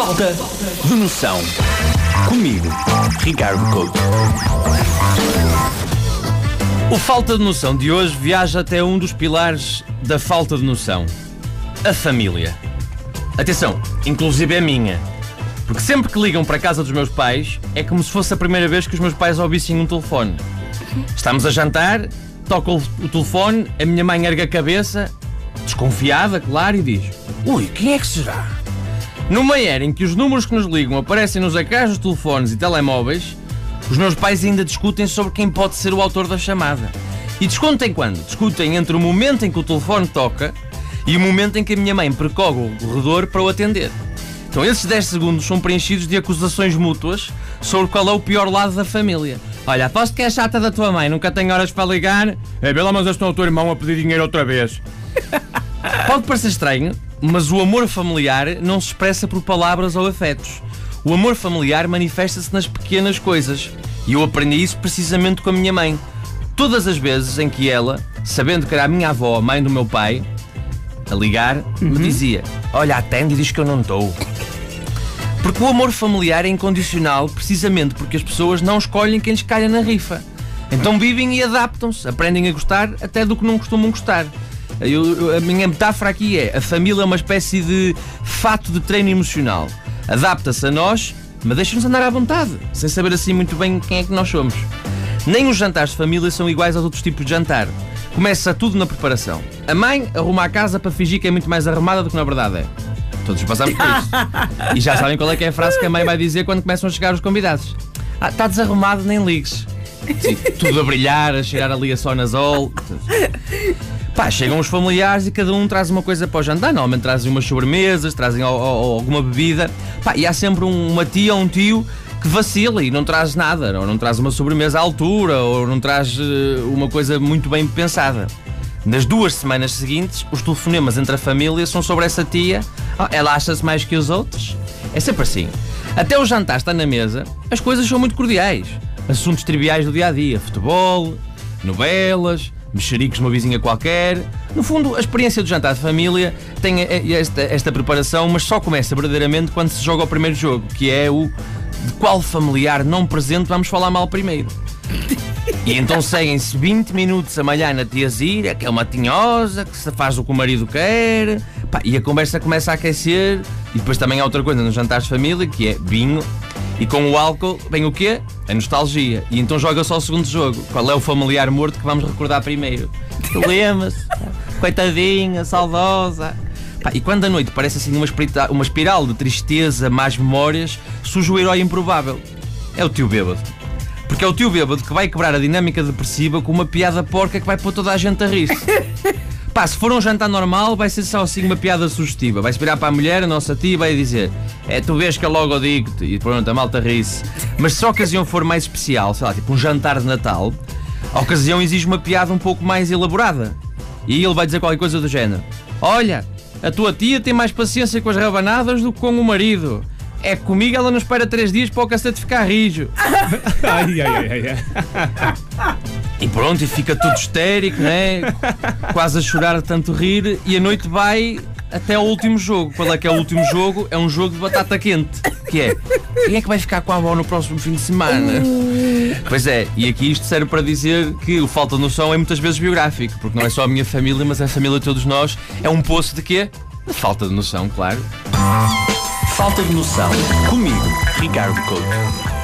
Falta de noção. Comigo, Ricardo Couto. O falta de noção de hoje viaja até um dos pilares da falta de noção: a família. Atenção, inclusive é minha. Porque sempre que ligam para a casa dos meus pais, é como se fosse a primeira vez que os meus pais ouvissem um telefone. Estamos a jantar, toca o, o telefone, a minha mãe ergue a cabeça, desconfiada, claro, e diz: Ui, quem é que será? Numa era em que os números que nos ligam aparecem nos ecrãs dos telefones e telemóveis, os meus pais ainda discutem sobre quem pode ser o autor da chamada. E discutem quando? Discutem entre o momento em que o telefone toca e o momento em que a minha mãe percorre o corredor para o atender. Então, esses 10 segundos são preenchidos de acusações mútuas sobre qual é o pior lado da família. Olha, aposto que é chata da tua mãe, nunca tem horas para ligar. É, pelo menos estou o teu irmão a pedir dinheiro outra vez. Pode parecer estranho, mas o amor familiar não se expressa por palavras ou afetos. O amor familiar manifesta-se nas pequenas coisas. E eu aprendi isso precisamente com a minha mãe. Todas as vezes em que ela, sabendo que era a minha avó, a mãe do meu pai, a ligar, me dizia: Olha, atende e diz que eu não estou. Porque o amor familiar é incondicional precisamente porque as pessoas não escolhem quem lhes calha na rifa. Então vivem e adaptam-se, aprendem a gostar até do que não costumam gostar. Eu- a minha metáfora aqui é: a família é uma espécie de fato de treino emocional. Adapta-se a nós, mas deixa-nos andar à vontade, sem saber assim muito bem quem é que nós somos. Nem os jantares de família são iguais aos outros tipos de jantar. Começa tudo na preparação. A mãe arruma a casa para fingir que é muito mais arrumada do que na verdade é. Todos passamos por isso. E já sabem qual é é a frase que a mãe vai dizer quando começam a chegar os convidados. Ah, está desarrumado, nem ligues. Sim, tudo a brilhar, a cheirar ali a sonazol. Pá, chegam os familiares e cada um traz uma coisa para o jantar. Normalmente trazem umas sobremesas, trazem al- al- alguma bebida. Pá, e há sempre um- uma tia ou um tio que vacila e não traz nada. Ou não traz uma sobremesa à altura, ou não traz eh, uma coisa muito bem pensada. Nas duas semanas seguintes, os telefonemas entre a família são sobre essa tia. Ah, ela acha-se mais que os outros. É sempre assim. Até o jantar está na mesa, as coisas são muito cordiais. Assuntos triviais do dia a dia: futebol, novelas, mexericos numa vizinha qualquer. No fundo, a experiência do jantar de família tem esta, esta preparação, mas só começa verdadeiramente quando se joga o primeiro jogo, que é o de qual familiar não presente vamos falar mal primeiro. E então seguem-se 20 minutos a malhar na tiazira, que é uma tinhosa, que se faz o que o marido quer. Pá, e a conversa começa a aquecer. E depois também há outra coisa nos jantares de família, que é vinho. E com o álcool vem o quê? A nostalgia. E então joga só o segundo jogo. Qual é o familiar morto que vamos recordar primeiro? Lembra-se? Coitadinha, saudosa. Pá, e quando a noite parece assim uma, uma espiral de tristeza, más memórias, surge o herói improvável. É o tio bêbado. Porque é o tio bêbado que vai quebrar a dinâmica depressiva com uma piada porca que vai pôr toda a gente a rir-se. Pá, se for um jantar normal, vai ser só assim uma piada sugestiva. Vai-se virar para a mulher, a nossa tia, e vai dizer: É, tu vês que eu logo digo-te. E pronto, a malta ri-se. Mas se a ocasião for mais especial, sei lá, tipo um jantar de Natal, a ocasião exige uma piada um pouco mais elaborada. E ele vai dizer qualquer coisa do género: Olha, a tua tia tem mais paciência com as rabanadas do que com o marido. É que comigo ela não espera três dias para o cacete ficar rijo. Ai, ai, ai, ai. E pronto, e fica tudo histérico, né? Quase a chorar de tanto rir. E a noite vai até ao último jogo. Qual é que é o último jogo? É um jogo de batata quente. Que é, quem é que vai ficar com a avó no próximo fim de semana? Pois é, e aqui isto serve para dizer que o falta de noção é muitas vezes biográfico. Porque não é só a minha família, mas é a família de todos nós. É um poço de quê? De falta de noção, claro. Falta de noção. Comigo, Ricardo Couto.